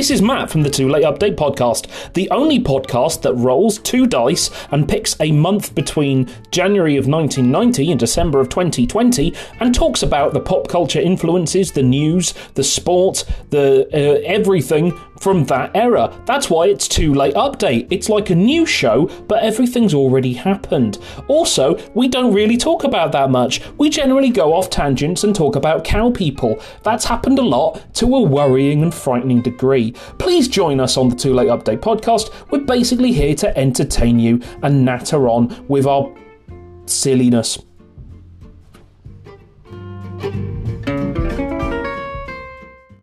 This is Matt from the Too Late Update podcast, the only podcast that rolls two dice and picks a month between January of 1990 and December of 2020 and talks about the pop culture influences, the news, the sport, the uh, everything from that era. That's why it's Too Late Update. It's like a new show, but everything's already happened. Also, we don't really talk about that much. We generally go off tangents and talk about cow people. That's happened a lot to a worrying and frightening degree. Please join us on the Too Late Update podcast. We're basically here to entertain you and natter on with our silliness.